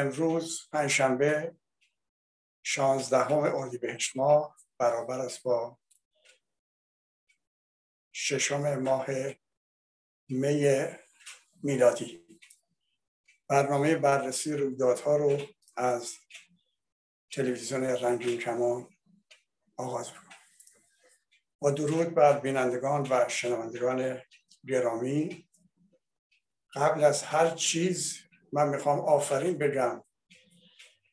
امروز پنجشنبه شانزدهم اردیبهشت ماه برابر است با ششم ماه می میلادی. برنامه بررسی رویدادها رو از تلویزیون رنگین کمان آغاز می‌کنم. با درود بر بینندگان و شنوندگان گرامی قبل از هر چیز من می‌خوام آفرین بگم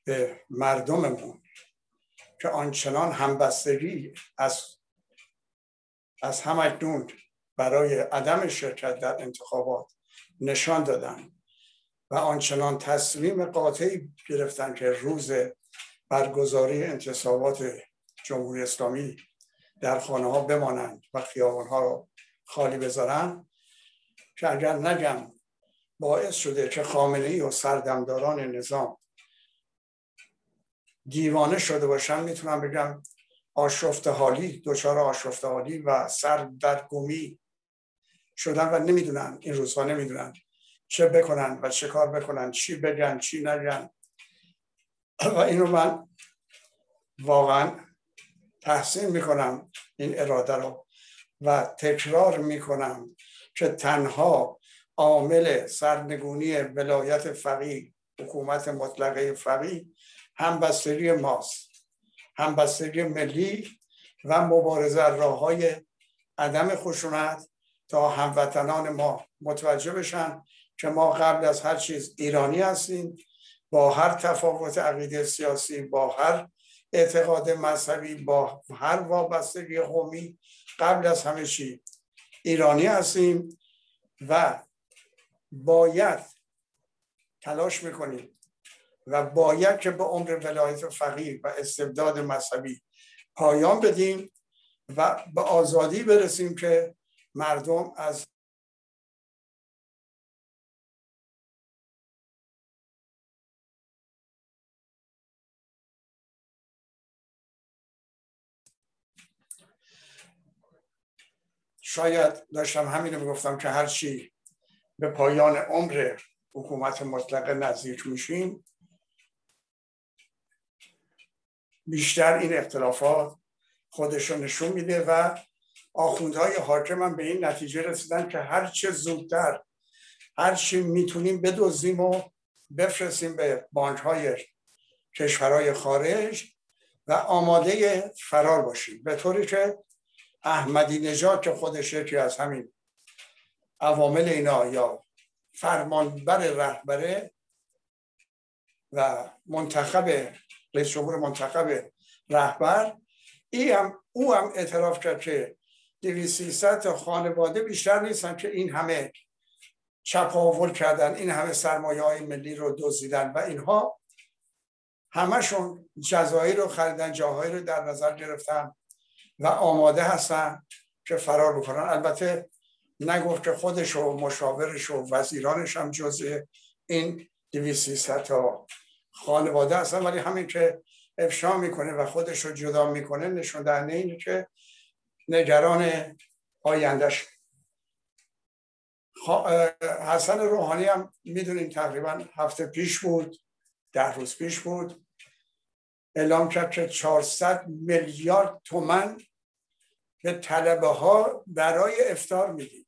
به مردممون که آنچنان همبستگی از از همکنون برای عدم شرکت در انتخابات نشان دادن و آنچنان تصمیم قاطعی گرفتن که روز برگزاری انتصابات جمهوری اسلامی در خانه ها بمانند و خیابان ها رو خالی بذارن که اگر نگم باعث شده که خامنه ای و سردمداران نظام دیوانه شده باشن می‌تونم بگم آشفت حالی دچار آشفت حالی و سر در گمی شدن و نمی‌دونن این روزها نمی‌دونن چه بکنن و چه کار بکنن چی بگن چی نگن. و اینو من واقعا تحسین می‌کنم این اراده رو و تکرار می‌کنم که تنها عامل سرنگونی ولایت فقیه حکومت مطلقه فقیه همبستگی ماست همبستگی ملی و مبارزه راه های عدم خشونت تا هموطنان ما. متوجه بشن که ما قبل از هر چیز ایرانی هستیم با هر تفاوت عقیده سیاسی با هر اعتقاد مذهبی با هر وابستگی قومی قبل از همه چی ایرانی هستیم و باید تلاش می‌کنیم و باید که به عمر ولایت فقیر و استبداد مذهبی پایان بدیم و به آزادی برسیم که مردم از شاید داشتم همین رو می‌گفتم که هرچی به پایان عمر حکومت مطلقه نزدیک میشیم. بیشتر این اختلافات خودش نشون میده و آخوندهای حاکم هم به این نتیجه رسیدن که هر چه زودتر هر چی می‌تونیم بدوزیم و بفرستیم به بانک های کشورهای خارج و آماده فرار باشیم. به طوری که احمدی نژاد که خودش یکی از همین عوامل اینا یا فرمانبر رهبره و منتخب رئیس جمهور منتخب رهبر. ای هم او هم اعتراف کرد که تا خانواده بیشتر نیستن که این همه چپاول کردن این همه سرمایه های ملی رو دزدیدن و اینها همشون جزایی رو خریدن جاهایی رو در نظر گرفتن و آماده هستن که فرار بکنن. البته نگفت که خودش و مشاورش و وزیرانش هم جزء این دویستی تا خانواده هستن. ولی همین که افشا می‌کنه و خودش رو جدا می‌کنه نشون دهنده اینه که نگران آیندهش. حسن روحانی هم می‌دونیم تقریبا هفته پیش بود ده روز پیش بود. اعلام کرد که 400 میلیارد تومن به طلبه ها برای افتار میدیم.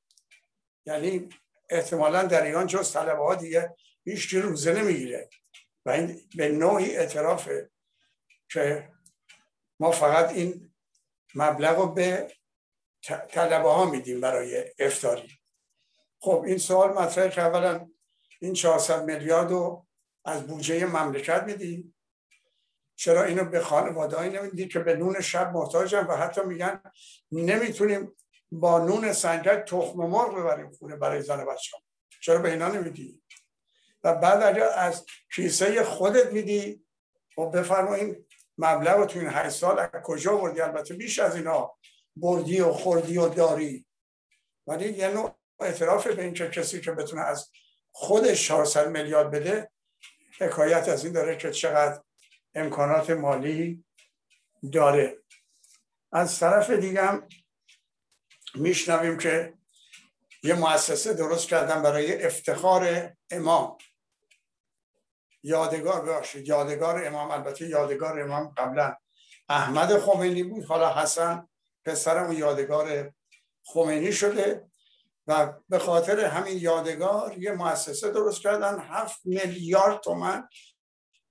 یعنی احتمالا در ایران جز طلبه ها دیگه هیچ روزه نمی‌گیره. و این به نوعی اعترافه که ما فقط این مبلغ رو به طلبه ها میدیم برای افتاری. خب این سوال مطرحه که اولا این 400 میلیارد رو از بودجه مملکت میدیم چرا اینو به خانواده نمیدی که به نون شب محتاجن و حتی میگن نمی‌تونیم با نون سنگک تخم مرغ ببریم خونه برای زن بچه چرا به اینا نمیدی؟ و بعد اگر از کیسه خودت میدی و خب بفرما این مبلغ تو این هشت سال از کجا بردی البته بیش از اینا بردی و خوردی و داری. ولی یه نوع اعتراف به این که کسی که بتونه از خودش 400 میلیارد بده حکایت از این داره که چقدر امکانات مالی داره. از طرف دیگه هم میشنویم که یه مؤسسه درست کردن برای افتخار امام. یادگار باشید یادگار امام البته یادگار امام قبلا احمد خمینی بود حالا حسن پسرم یادگار خمینی شده و به خاطر همین یادگار یه مؤسسه درست کردن هفت میلیارد تومن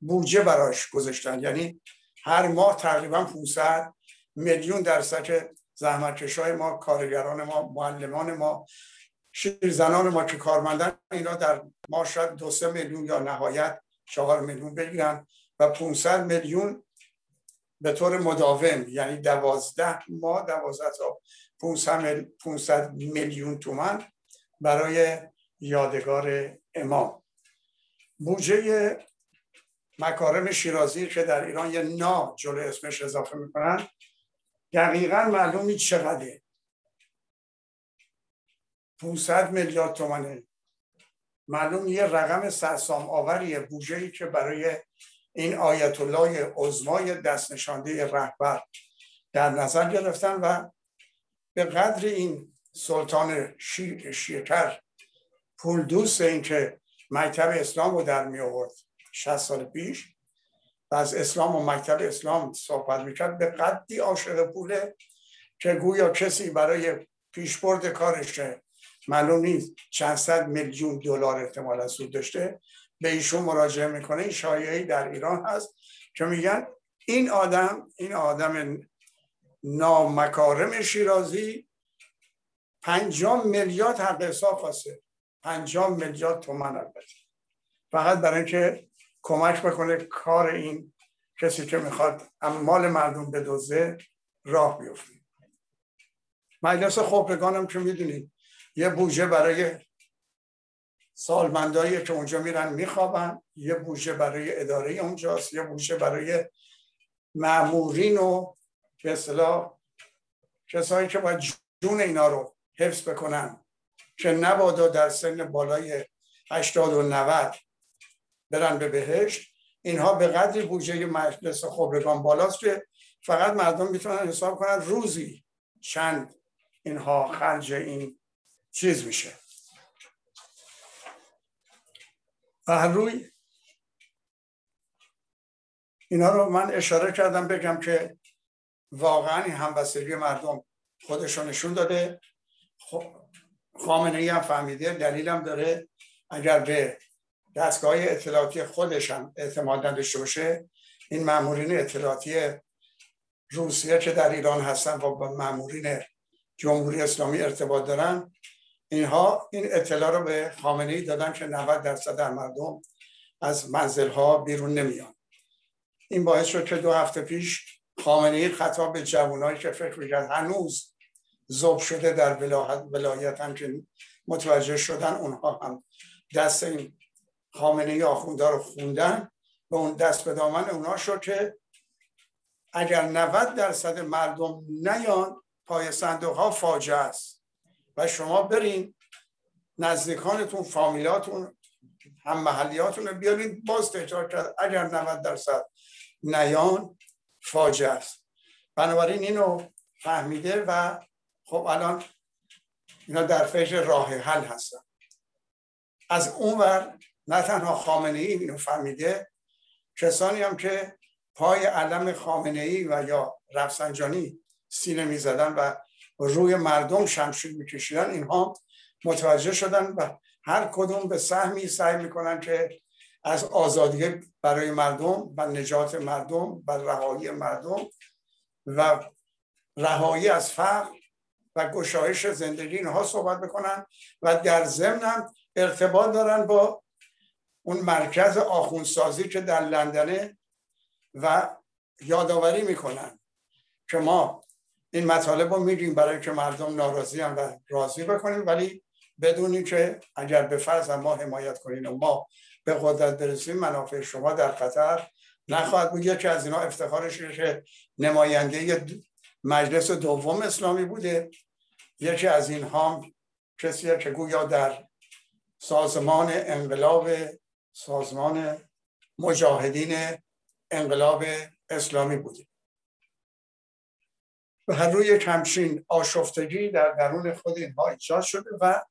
بودجه براش گذاشتن. یعنی هر ماه تقریبا 500 میلیون در سطح زحمتکشای ما کارگران ما معلمان ما شیرزنان ما که کارمندن اینا در ما شاید دو سه میلیون یا نهایت چهار میلیون بگیرن و 500 میلیون به طور مداوم یعنی دوازده ماه دوازده تا 500 میلیون تومن برای یادگار امام. بودجه مکارم شیرازی که در ایران یه نا جلو اسمش اضافه می‌کنن دقیقا معلومی چقدره. 500 میلیارد تومنه. معلوم یه رقم سرسام آوریه بودجه که برای این آیت الله عظمای دست نشانده رهبر در نظر گرفتن و به قدر این سلطان شیرکر پول دوست این که مکتب اسلام رو در می آورد 60 سال پیش. و از اسلام و مکتب اسلام صحبت می‌کرد. به قدری عاشق پوله که گویا کسی برای پیشبرد کارش معلوم نیست چند میلیون دلار احتمال سود داشته به ایشون مراجعه می‌کنه. این شایعی در ایران هست که میگن این آدم این آدم نامکارم شیرازی پنجام میلیارد حق حساب خواسته پنجام میلیارد تومن البته. فقط برای اینکه کمک بکنه کار این کسی که می‌خواد مال مردم بدوزه راه بیفته. مجلس خبرگان هم که می‌دونید یه بوجه برای سالمندایی که اونجا میرن میخوابن یه بوجه برای اداره اونجاست یه بوجه برای معمورین و به اصطلاح کسایی که باید جون اینا رو حفظ بکنن که نبادا در سن بالای 80 و 90 برن به بهشت. اینها به قدری بودجه مجلس خبرگان بالاست که فقط مردم می‌تونن حساب کنن روزی چند اینها خرج این چیز میشه. و روی اینا رو من اشاره کردم بگم که واقعا این همبستگی مردم خودشون نشون داده. خامنه ای هم فهمیده دلیلم داره. اگر به دستگاه اطلاعاتی خودش هم اعتماد نداشته باشه این مامورین اطلاعاتی روسیه که در ایران هستن و با مامورین جمهوری اسلامی ارتباط دارن اینها این اطلاع رو به خامنه ای دادن که 90 درصد در مردم از منزل ها بیرون نمیان. این باعث شد که دو هفته پیش خامنه ای خطاب به جوانایی که فکر می‌کرد هنوز زوب شده در ولایت هم که متوجه شدن اونها هم دست این خامنه ای آخونده رو خوندن و اون دست به دامن اونا شد که اگر 90 درصد مردم نیان پای صندوق ها فاجعه است. و شما برین نزدیکانتون فامیلاتون هم محلیاتون رو بیارین باز تکرار کرد اگر 90 درصد نیان فاجعه است. بنابراین اینو فهمیده و خب الان اینا در فکر راه حل هستن. از اون ور نه تنها خامنه ای اینو فهمیده کسانی هم که پای علم خامنه ای و یا رفسنجانی سینه می زدن و روی مردم شمشیر میکشیدن اینها متوجه شدن و هر کدوم به سهمی سعی می‌کنن که از آزادی برای مردم و نجات مردم و رهایی مردم و رهایی از فقر و گشایش زندگی اینها صحبت بکنن و در ضمن ارتباط دارن با اون مرکز آخوندسازی که در لندنه و یادآوری می‌کنن که ما این مطالب رو میگیم برای که مردم ناراضی هم و راضی بکنیم ولی بدونیم که اگر به فرض ما حمایت کنین و ما به قدرت برسیم منافع شما در خطر نخواهد بود. یکی از اینا افتخارش که نماینده مجلس دوم اسلامی بوده. یکی از اینها کسیه که گویا در سازمان انقلاب سازمان مجاهدین انقلاب اسلامی بوده. و هر روی کمشین آشفتگی در درون خود اینها ایجاد شده و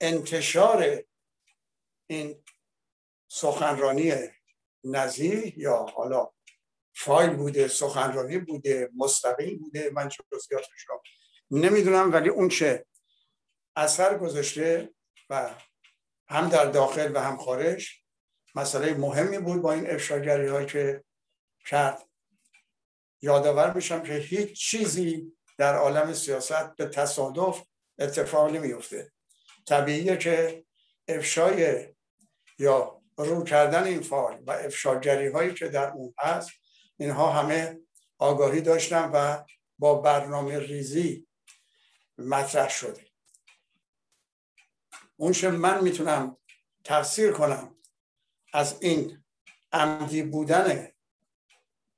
انتشار این سخنرانی نزی یا حالا فایل بوده سخنرانی بوده مستقیم بوده من جزئیاتش رو نمی‌دونم ولی اون چه اثر گذاشته و هم در داخل و هم خارج مسئله مهمی بود با این افشاگری هایی که کرد یادآور میشم که هیچ چیزی در عالم سیاست به تصادف اتفاق نمیفته طبیعیه که افشای یا رو کردن این فعال و افشاگری هایی که در اون هست اینها همه آگاهی داشتن و با برنامه ریزی مطرح شده. اونش من می‌تونم تفسیر کنم از این عمدی بودن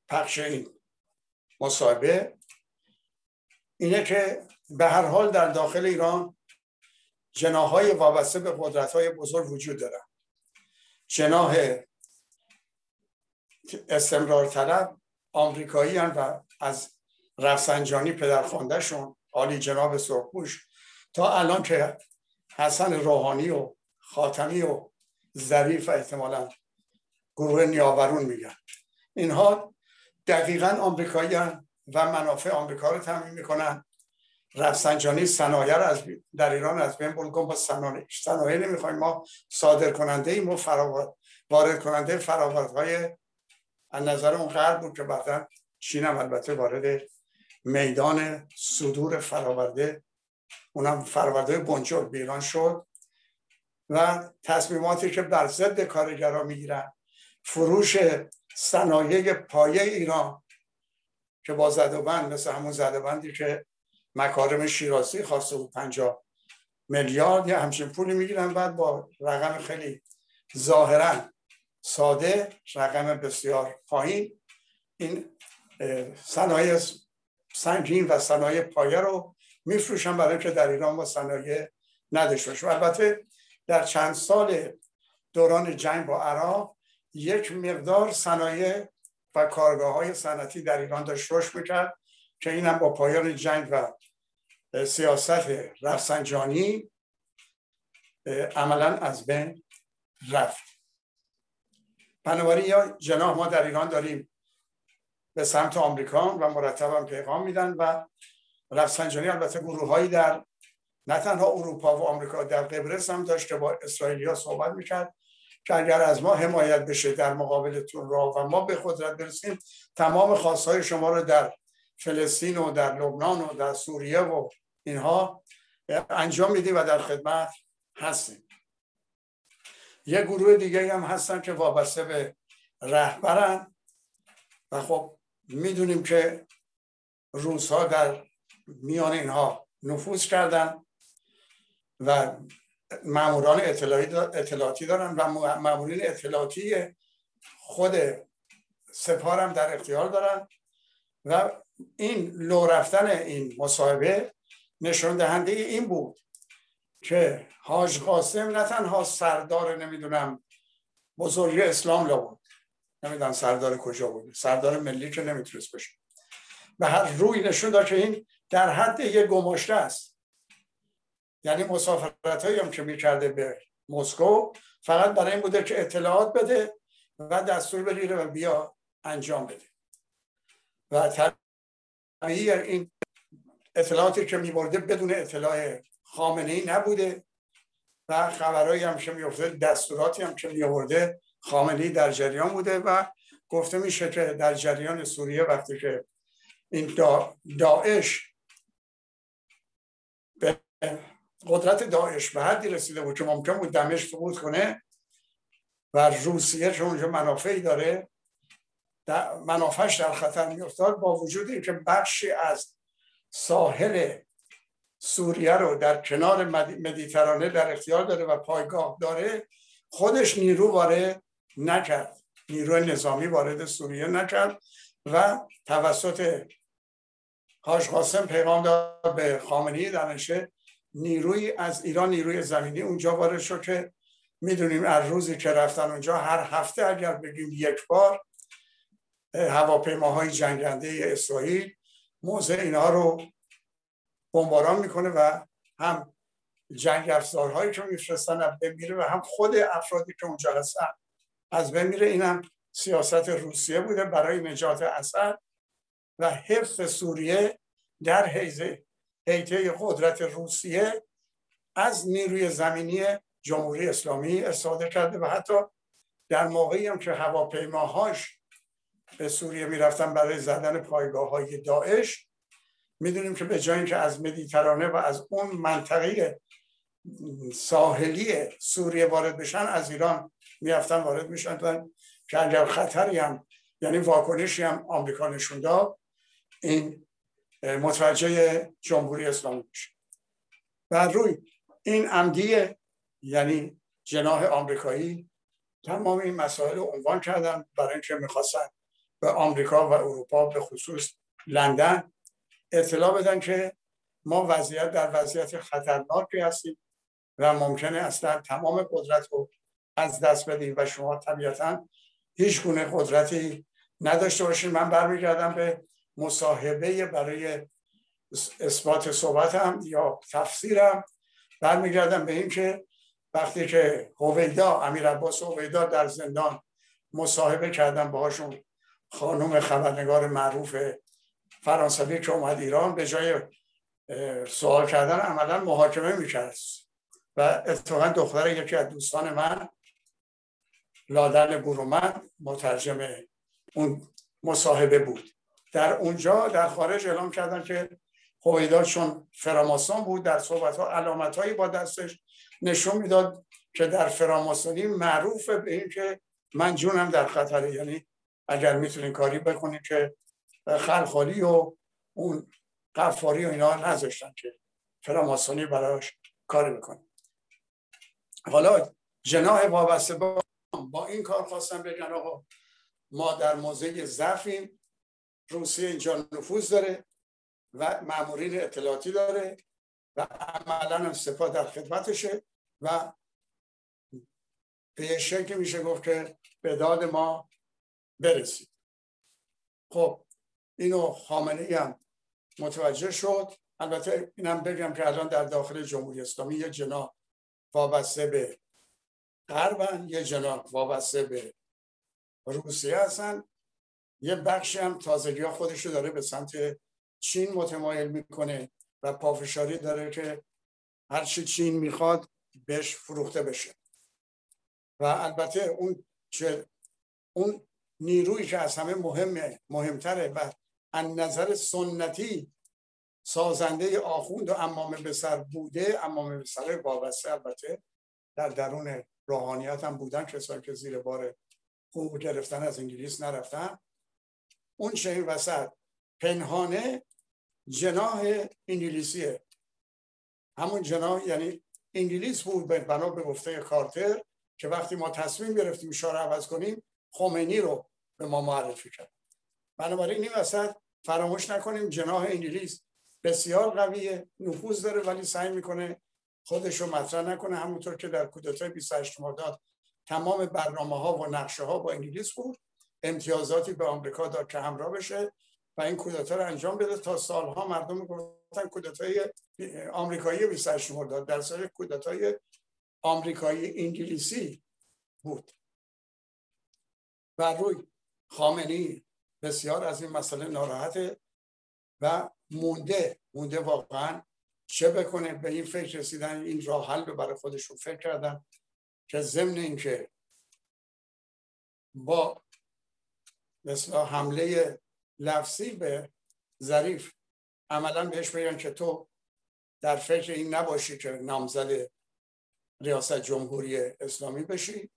پخش این مصاحبه اینه که به هر حال در داخل ایران جناهای وابسته به قدرت های بزرگ وجود دارن. جناه استمرار طلب آمریکایی و از رفسنجانی پدرخوانده شون عالی جناب سرخپوش تا الان که حسن روحانی و خاتمی و ظریف احتمالا گروه نیاورون میگن. اینها دقیقا آمریکایی و منافع آمریکا رو تامین می‌کنن. رفسنجانی صنایع رو از در ایران از بین برد با صنایع صنایع نمی‌خوایم. ما صادر کننده ایم و وارد کننده فراوردهای از نظر اون غرب بود که بعدا چین هم البته وارد میدان صدور فراورده اونم فراورده بنجل به ایران شد. و تصمیماتی که بر ضد کارگرا می‌گیرن. فروش صنایع پایه ایران که با زدوبند مثل همون زدوبندی که مکارم شیرازی خواسته بود 50 میلیارد یا همچین پولی می‌گیرن. بعد با رقم خیلی ظاهرا ساده رقم بسیار پایین این صنایع سنگین و صنایع پایه رو میفروشن برای که در ایران با صنایع نداشته باشه البته در چند سال دوران جنگ با عراق یک مقدار صنایع و کارگاه های صنعتی در ایران داشت رشد می‌کرد که اینم با پایان جنگ و سیاست رفسنجانی عملا از بین رفت. بنابراین یا جناح ما در ایران داریم به سمت آمریکا و مرتب هم پیغام میدن و رفسنجانی البته گروه هایی در نه تنها اروپا و آمریکا در قبرس هم داشت که با اسرائیلیا صحبت می‌کرد که اگر از ما حمایت بشه در مقابلتون را و ما به قدرت برسیم تمام خواستهای شما رو در فلسطین و در لبنان و در سوریه و اینها انجام میدیم و در خدمت هستیم. یه گروه دیگه هم هستن که وابسته به رهبرن و خب می‌دونیم که روزها در میان اینها نفوذ کردن. و ماموران اطلاعاتی دارن و مامورین اطلاعاتی خود سپارم در اختیار دارن و این لو رفتن این مصاحبه نشون دهنده این بود که حاج قاسم نه تنها سردار نمی‌دونم بزرگی اسلام لا بود نمی‌دونم سردار کجا بود سردار ملی که نمی‌تونست بشه به هر روی نشون داد که این در حد یه گماشته است. یعنی مسافرت هایی هم که می‌کرده به مسکو فقط برای این بوده که اطلاعات بده و دستور بگیره و بیا انجام بده. و طبیعی این اطلاعاتی که میبرده بدون اطلاع خامنه ای نبوده و خبرهایی هم که میفته دستوراتی هم که میورده خامنه در جریان بوده و گفته میشه که در جریان سوریه وقتی که این داعش به قدرت داعش به حدی رسیده بود که ممکن بود دمشق سقوط کنه و روسیه چون اونجا منافعی داره منافعش در خطر میافتاد با وجود اینکه بخشی از ساحل سوریه رو در کنار مدیترانه در اختیار داره و پایگاه داره خودش نیرو وارد نکرد. نیرو نظامی وارد سوریه نکرد و توسط هاش قاسم پیغام داد به خامنه‌ای دانشه نیروی از ایران نیروی زمینی اونجا وارد شد که می‌دونیم از روزی که رفتن اونجا هر هفته اگر بگیم یک بار هواپیماهای جنگنده اسرائیل موضع اینها رو بمباران می‌کنه و هم جنگ افزارهایی که میفرستن از بمیره و هم خود افرادی که اونجا هستن از بمیره اینم سیاست روسیه بوده برای نجات اثر و حفظ سوریه در حیزه حیطه قدرت روسیه از نیروی زمینی جمهوری اسلامی استفاده کرده و حتی در موقعی هم که هواپیماهاش به سوریه می‌رفتن برای زدن پایگاه های داعش می‌دونیم که به جای اینکه از مدیترانه و از اون منطقه ساحلی سوریه وارد بشن از ایران می‌رفتن وارد میشن که اگر خطری هم یعنی واکنشی هم آمریکا نشون این متوجه جمهوری اسلامی میشه. و روی این عمدیه یعنی جناح آمریکایی تمام این مسائل رو عنوان کردن برای اینکه می‌خواستن به آمریکا و اروپا به خصوص لندن اطلاع بدن که ما وضعیت در وضعیت خطرناکی هستیم و ممکنه اصلا تمام قدرت رو از دست بدیم و شما طبیعتا هیچ گونه قدرتی نداشته باشین. من برمیگردم به مصاحبه برای اثبات صحبتم یا تفسیرم برمیگردم به این که وقتی که هویدا امیر عباس هویدا در زندان مصاحبه کردن باهاشون خانم خبرنگار معروف فرانسوی که اومد ایران به جای سوال کردن عملا محاکمه می‌کرد. و اتفاقا دختر یکی از دوستان من لادن برومند مترجم اون مصاحبه بود. در اونجا در خارج اعلام کردن که هویدا چون فراماسون بود در صحبت ها علامت هایی با دستش نشون می‌داد که در فراماسونی معروف به این که من جونم در خطره. یعنی اگر می‌تونین کاری بکنید که خلخالی و اون قفاری و اینا نذاشتن که فراماسونی براش کاری بکنه. حالا جناح وابسته با, با این کار خواستم بگن آقا ما در موضع ضعفیم. روسیه اینجا نفوذ داره و مامورین اطلاعاتی داره و عملا هم سپاه در خدمتشه و به شکل میشه گفت که به داد ما برسید. خب اینو خامنه هم متوجه شد. البته اینم بگم که الان در داخل جمهوری اسلامی یه جناح وابسته به غربن یه جناح وابسته به روسیه هستن. یه بخشی هم تازگی ها خودشو داره به سمت چین متمایل می‌کنه و پافشاری داره که هرچی چین می‌خواد بهش فروخته بشه. و البته اون چه اون نیرویی که از همه مهمه مهمتره و از نظر سنتی سازنده آخوند و امامه به سر بوده. امامه به سر وابسته البته در درون روحانیت هم بودن کسایی که زیر بار حقوق گرفتن از انگلیس نرفتن. اون چه وسط. پنهانه جناح انگلیسیه. همون جناح یعنی انگلیس بود بنا به گفته کارتر که وقتی ما تصمیم گرفتیم شاه عوض کنیم خمینی رو به ما معرفی کرد. بنابراین این وسط فراموش نکنیم جناح انگلیس بسیار قویه نفوذ داره ولی سعی می‌کنه خودش رو مطرح نکنه. همونطور که در کودتای 28 مرداد تمام برنامه ها و نقشه ها با انگلیس بود. امتیازاتی به آمریکا داد که همراه بشه و این کودتا رو انجام بده. تا سالها مردم گفتن کودتای آمریکایی 28 مرداد در سال کودتای آمریکایی انگلیسی بود. و روی خامنی بسیار از این مسئله ناراحته و مونده مونده واقعا چه بکنه؟ به این فکر رسیدن این راه حل برای خودشون فکر کردن که ضمن اینکه با مثلا حمله لفظی به ظریف. عملا بهش بگن که تو در فکر این نباشی که نامزد ریاست جمهوری اسلامی بشی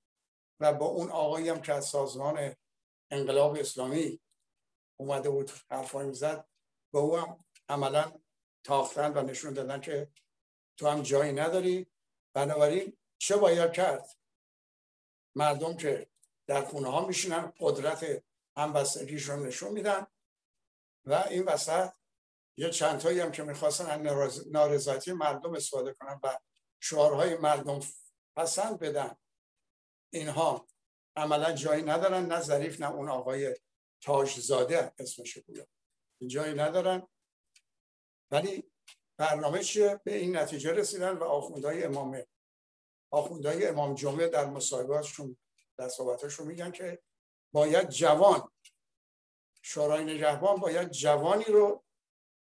و با اون آقایی هم که از سازمان انقلاب اسلامی اومده بود حرفایی زد به او هم عملا تاختن و نشون دادن که تو هم جایی نداری. بنابراین چه باید کرد؟ مردم که در خونه ها میشینن قدرت همبستگیش رو نشون میدن و این وسط یه چندتایی هم که می‌خواستن از نارضایتی مردم استفاده کنن و شعارهای مردم پسند بدن. اینها عملا جایی ندارن نه ظریف نه اون آقای تاجزاده اسمش بوده. جایی ندارن. ولی برنامه چیه؟ به این نتیجه رسیدن و آخوندهای امامه آخوندهای امام جمعه در مصاحبهاتشون در صحبتاشون میگن که باید جوان. شورای نگهبان باید جوانی رو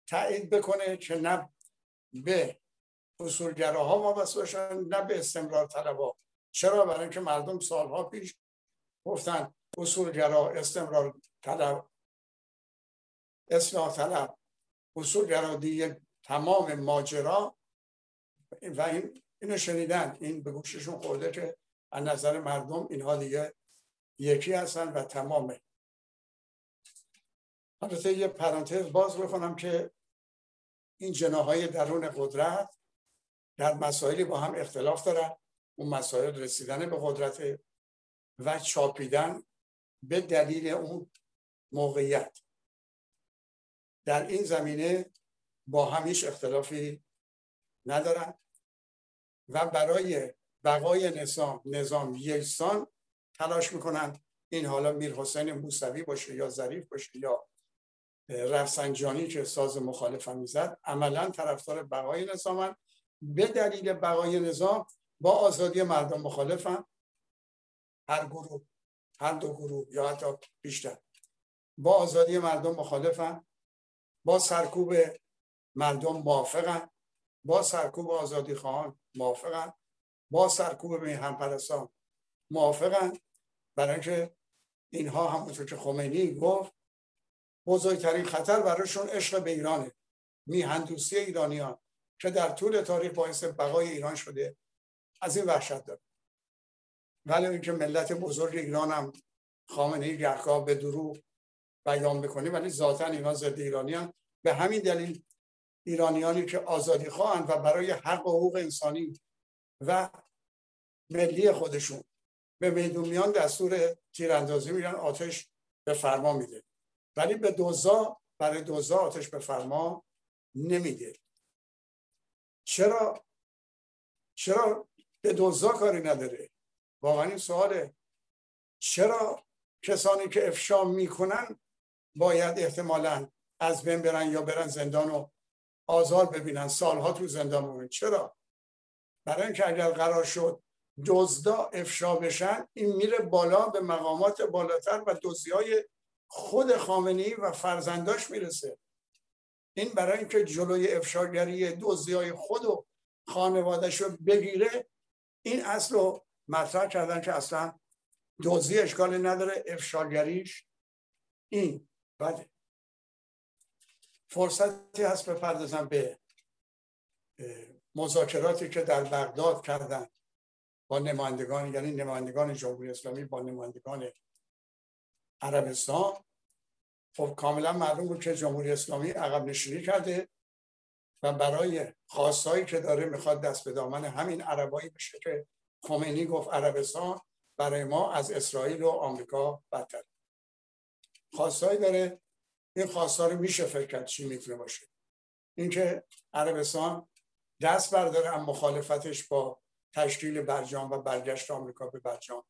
تایید بکنه که نه به اصولگراها وابسته باشن نه به استمرار طلبا. چرا؟ برای اینکه مردم سالها پیش گفتن اصولگرا استمرار طلب. اصلاح طلب. اصولگرا دیگه تمام ماجرا و این اینو شنیدن. این به گوششون خورده که از نظر مردم اینها دیگه یکی هستن و تمامه. البته یه پرانتز باز بکنم که این جناهای درون قدرت در مسائلی با هم اختلاف دارن. اون مسائل رسیدن به قدرت و چاپیدن به دلیل اون موقعیت. در این زمینه با هم هیچ اختلافی ندارن. و برای بقای نظام نظام یکسان تلاش می‌کنن این حالا میر حسین موسوی باشه یا ظریف باشه یا رفسنجانی که ساز مخالف می‌زد عملا طرفدار بقای نظامن. به دلیل بقای نظام با آزادی مردم مخالفن. هر گروه هر دو گروه یا حتی بیشتر. با آزادی مردم مخالفن. با سرکوب مردم موافقن. با سرکوب آزادی خواهان موافقن. با سرکوب هم پرستان موافقن. برای اینکه اینها همونطور که خمینی گفت بزرگترین خطر برایشون عشق به ایرانه. میهندوسی ایرانیان که در طول تاریخ باعث بقای ایران شده از این وحشت داره. ولی اینکه ملت بزرگ ایران هم خامنه ای گهگاه به دروغ بیان بکنه ولی ذاتا اینا ضد ایرانیان به همین دلیل ایرانیانی که آزادی خواهند و برای حق و حقوق انسانی و ملی خودشون به میدون دستور تیراندازی میرن آتش به فرما میده. ولی به دوزا برای دوزا آتش به فرما نمیده چرا؟ چرا به دوزا کاری نداره؟ واقعا این سواله. چرا کسانی که افشا می‌کنن باید احتمالا از بین برن یا برن زندان و آزار ببینن سالها تو زندان چرا؟ برای اینکه اگر قرار شد دزدا افشا بشن این میره بالا به مقامات بالاتر و دوزی های خود خامنی و فرزنداش می‌رسه. این برای اینکه جلوی افشاگری دوزی های خود و خانوادش رو بگیره این اصل رو مطرح کردن که اصلا دوزی اشکال نداره افشاگریش این. بده فرصتی هست بپردازم به مذاکراتی که در بغداد کردن. با نمایندگان یعنی نمایندگان جمهوری اسلامی با نمایندگان عربستان. خب کاملا معلوم بود که جمهوری اسلامی عقب نشینی کرده و برای خواستهایی که داره می‌خواد دست به دامن همین عربایی بشه که خمینی گفت عربستان برای ما از اسرائیل و آمریکا بدتر. خواستهایی داره. این خواستا رو میشه فکر کرد چی می‌تونه باشه. اینکه عربستان دست برداره هم مخالفتش با تشکیل برجام و برگشت آمریکا به برجام.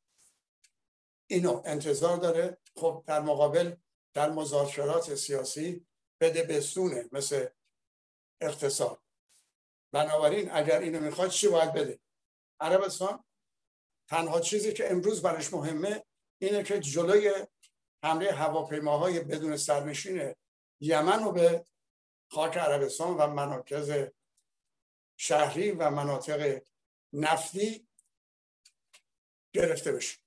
اینو انتظار داره. خب در مقابل در مذاکرات سیاسی بده بستونه مثل اقتصاد. بنابراین اگر اینو می‌خواد چی باید بده؟ عربستان تنها چیزی که امروز برش مهمه اینه که جلوی حمله هواپیماهای بدون سرنشین یمن رو به خاک عربستان و مناطق شهری و مناطق نفتی گرفته بشه.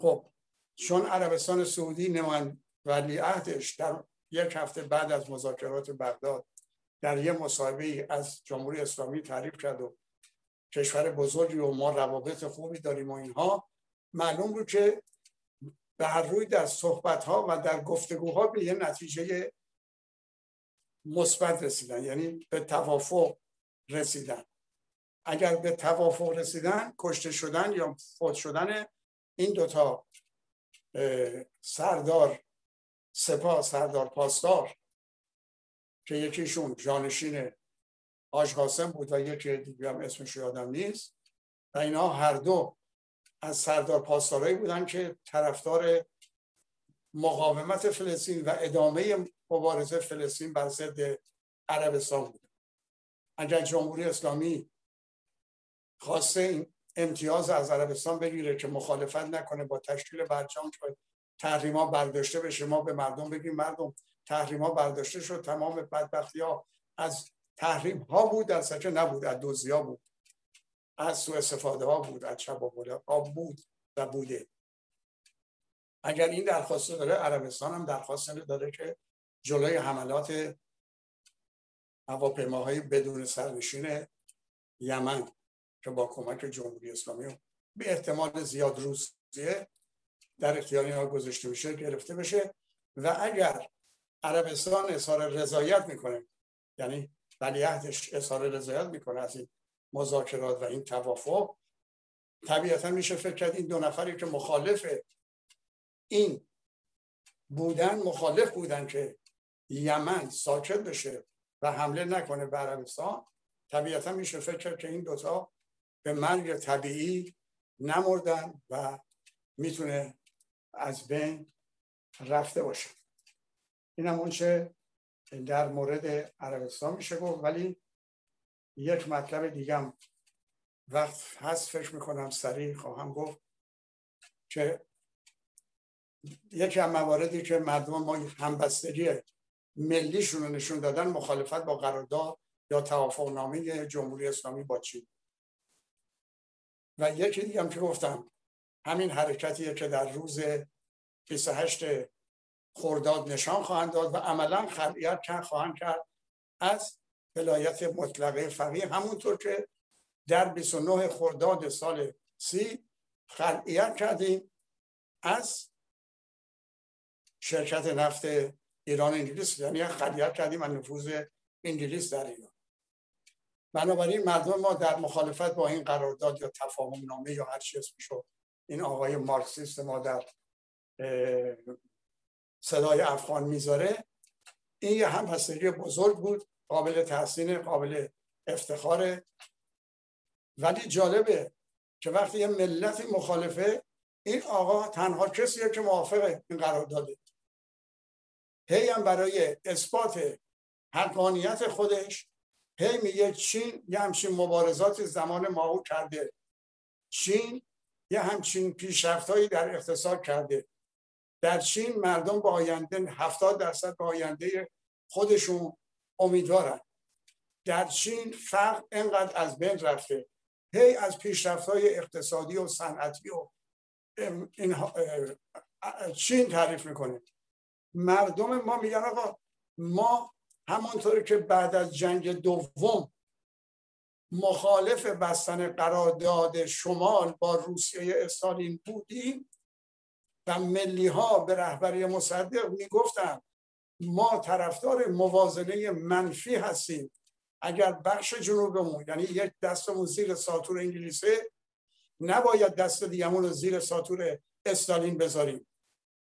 خب چون عربستان سعودی نمان ولی عهدش در یک هفته بعد از مذاکرات بغداد در یه مصاحبه از جمهوری اسلامی تعریف کرد و کشور بزرگی و ما روابط خوبی داریم و اینها معلوم بود که به هر روی در صحبت ها و در گفتگوها به یه نتیجه مثبت رسیدن یعنی به توافق رسیدن. اگر به توافق رسیدن کشته شدن یا فوت شدن این دوتا سردار سپاه سردار پاسدار که یکیشون جانشین آج قاسم بود و یکی دیگه هم اسمش یادم نیست و اینا هر دو از سردار پاسدارایی بودن که طرفدار مقاومت فلسطین و ادامه مبارزه فلسطین بر ضد عربستان بود. اگر جمهوری اسلامی خواسته این امتیاز از عربستان بگیره که مخالفت نکنه با تشکیل برجام که تحریما برداشته بشه. ما به مردم بگیم مردم تحریما برداشته شد. تمام بدبختی ها از تحریم ها بود در سکه نبود از دوزی ها بود. از سوء استفاده ها بود از چبابوله ها بود و بوده. اگر این درخواست داره عربستان هم درخواست داره که جلوی حملات هواپیماهای بدون سرنشین یمن که با کمک جمهوری اسلامی به احتمال زیاد روسیه در اختیار اینها گذاشته بشه گرفته بشه. و اگر عربستان اظهار رضایت می‌کنه یعنی ولیعهدش اظهار رضایت می‌کنه از این مذاکرات و این توافق طبیعتا میشه فکر کرد این دو نفری که مخالف این بودن مخالف بودن که یمن ساکت بشه و حمله نکنه به عربستان طبیعتا میشه فکر کرد که این دوتا به مرگ طبیعی نمردن و می‌تونه از بین رفته باشه. این هم چه در مورد عربستان میشه گفت ولی یک مطلب دیگه وقت هست فکر می‌کنم سریع خواهم گفت که یکی از مواردی که مردم ما همبستگی ملیشون رو نشون دادن مخالفت با قرارداد یا توافق نامه جمهوری اسلامی با چین. و یکی دیگه هم که گفتم همین حرکتیه که در روز 28 خرداد نشان خواهند داد و عملا خلعیت خواهند کرد از ولایت مطلقه فقیه. همونطور که در 29 خرداد سال سی خلعیت کردیم از شرکت نفت ایران انگلیس. یعنی خلعیت کردیم از نفوذ انگلیس در ایران. بنابراین مردم ما در مخالفت با این قرارداد یا تفاهم نامه یا هر چیز می‌شد این آقای مارکسیست ما در صدای افغان می‌ذاره این یه هم هستگی بزرگ بود قابل تحسین قابل افتخاره. ولی جالبه که وقتی یه ملت مخالفه این آقا تنها کسیه که موافق این قرار داده هی هم برای اثبات حقانیت خودش هی میگه چین یه همچین مبارزات زمان ماهو کرده. چین یه همچین پیشرفتهایی در اقتصاد کرده. در چین مردم با آینده 70 درصد به آینده خودشون امیدوارن. در چین فرق انقدر از بین رفته. هی از پیشرفت های اقتصادی و صنعتی و این چین تعریف می‌کنه. مردم ما میگن آقا ما همونطوری که بعد از جنگ دوم مخالف بستن قرارداد شمال با روسیه استالین بودیم و ملی ها به رهبری مصدق می‌گفتن ما طرفدار موازنه منفی هستیم. اگر بخش جنوبمون یعنی یک دستمون زیر ساتور انگلیسه نباید دست دیگمون رو زیر ساتور استالین بذاریم.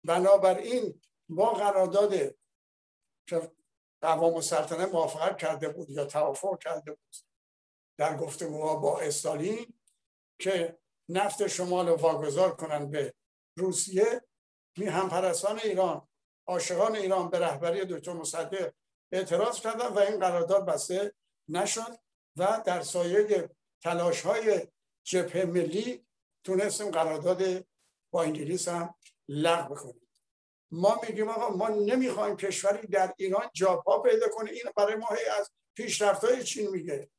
بنابراین با قرارداد قوام سلطنه موافقت کرده بود یا توافق کرده بود. در گفتگوها با استالین که نفت شمال رو واگذار کنند به روسیه می همپرستان ایران عاشقان ایران به رهبری دکتر مصدق اعتراض کردن و این قرارداد بسته نشد و در سایه تلاش های جبهه ملی تونستیم قرارداد با انگلیس هم لغو بکنیم ما میگیم آقا ما نمی‌خوایم کشوری در ایران جاپا پیدا کنه. این برای ما از پیشرفت های چین میگه.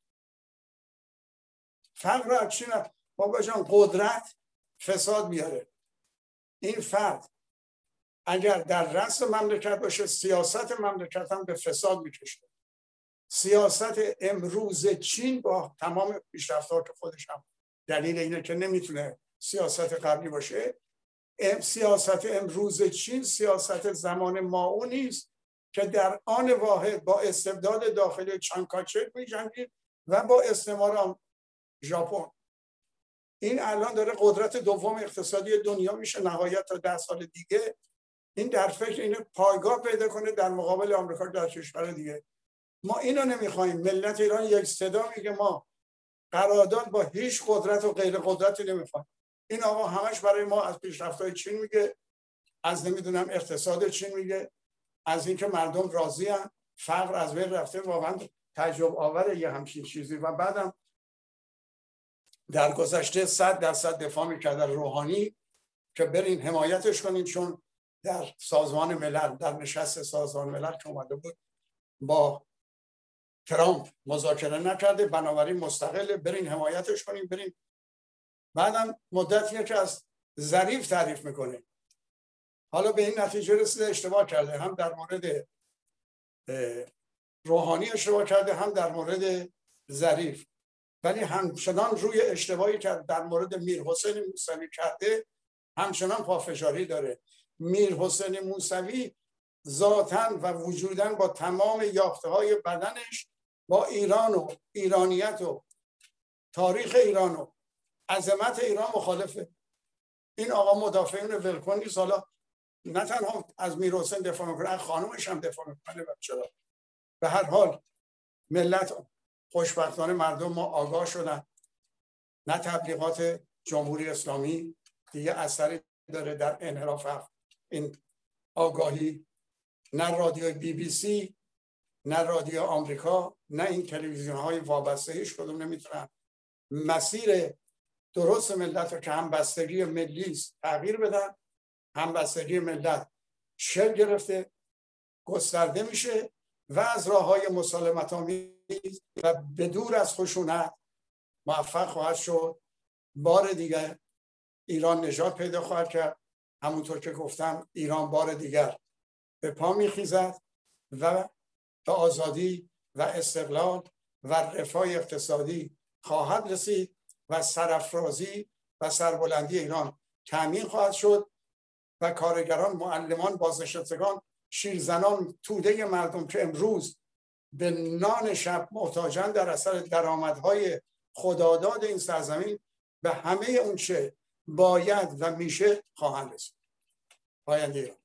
فرق را چین بابا جان قدرت فساد میاره این فرد اگر در رأس مملکت باشه سیاست مملکت هم به فساد می‌کشه. سیاست امروز چین با تمام پیشرفتات خودش هم دلیل اینه که نمی‌تونه سیاست قبلی باشه سیاست امروز چین سیاست زمان ما نیست که در آن واحد با استبداد داخلی چانکاچک می جنگید و با استعمار ژاپن. این الان داره قدرت دوم اقتصادی دنیا میشه نهایت تا ده سال دیگه. این در فکر اینه پایگاه پیدا کنه در مقابل آمریکا در کشور دیگه. ما اینو نمی‌خوایم ملت ایران یک صدا میگه ما قرارداد با هیچ قدرت و غیر قدرتی نمی‌خوایم این آقا همش برای ما از پیشرفت‌های چین میگه از نمی‌دونم اقتصاد چین میگه از اینکه مردم راضی فقر از بین رفته واقعا تجربه آور یه همچین چیزی. و بعدم در گذشته صد درصد دفاع می‌کرد روحانی که برین حمایتش کنین چون در سازمان ملل در نشست سازمان ملل که اومده بود با ترامپ مذاکره نکرده بنابراین مستقل برین حمایتش کنین برین بعدم مدتیه که از ظریف تعریف می‌کنه. حالا به این نتیجه رسیده اشتباه کرده هم در مورد روحانی اشتباه کرده هم در مورد ظریف. ولی همچنان روی اشتباهی که در مورد میر حسین موسوی کرده همچنان پافشاری داره. میر حسین موسوی ذاتا و وجودا با تمام یافته های بدنش با ایران و ایرانیت و تاریخ ایران و عظمت ایران مخالفه. این آقا مدافعین ولکن نیست. حالا نه تنها از میر حسین دفاع می‌کنه خانومش هم دفاع می‌کنه. چرا؟ به هر حال ملت خوشبختانه مردم ما آگاه شدن. نه تبلیغات جمهوری اسلامی دیگه اثری داره در انحراف این آگاهی نه رادیو بی بی سی نه رادیو آمریکا نه این تلویزیون های وابسته هیچ کدوم نمی‌تونن. مسیر درست ملت رو که هم بستگی ملی تغییر بدن هم بستگی ملت شل گرفته گسترده میشه و از راه های مسالمت آمیز و به دور از خشونت موفق خواهد شد. بار دیگر ایران نجات پیدا خواهد کرد. همونطور که گفتم ایران بار دیگر به پا میخیزد و به آزادی و استقلال و رفاه اقتصادی خواهد رسید. و سرافرازی و سربلندی ایران تامین خواهد شد و کارگران معلمان بازنشستگان شیرزنان توده مردم که امروز به نان شب محتاجن در اثر درآمدهای خداداد این سرزمین به همه اون چه باید و میشه خواهند رسید. پاینده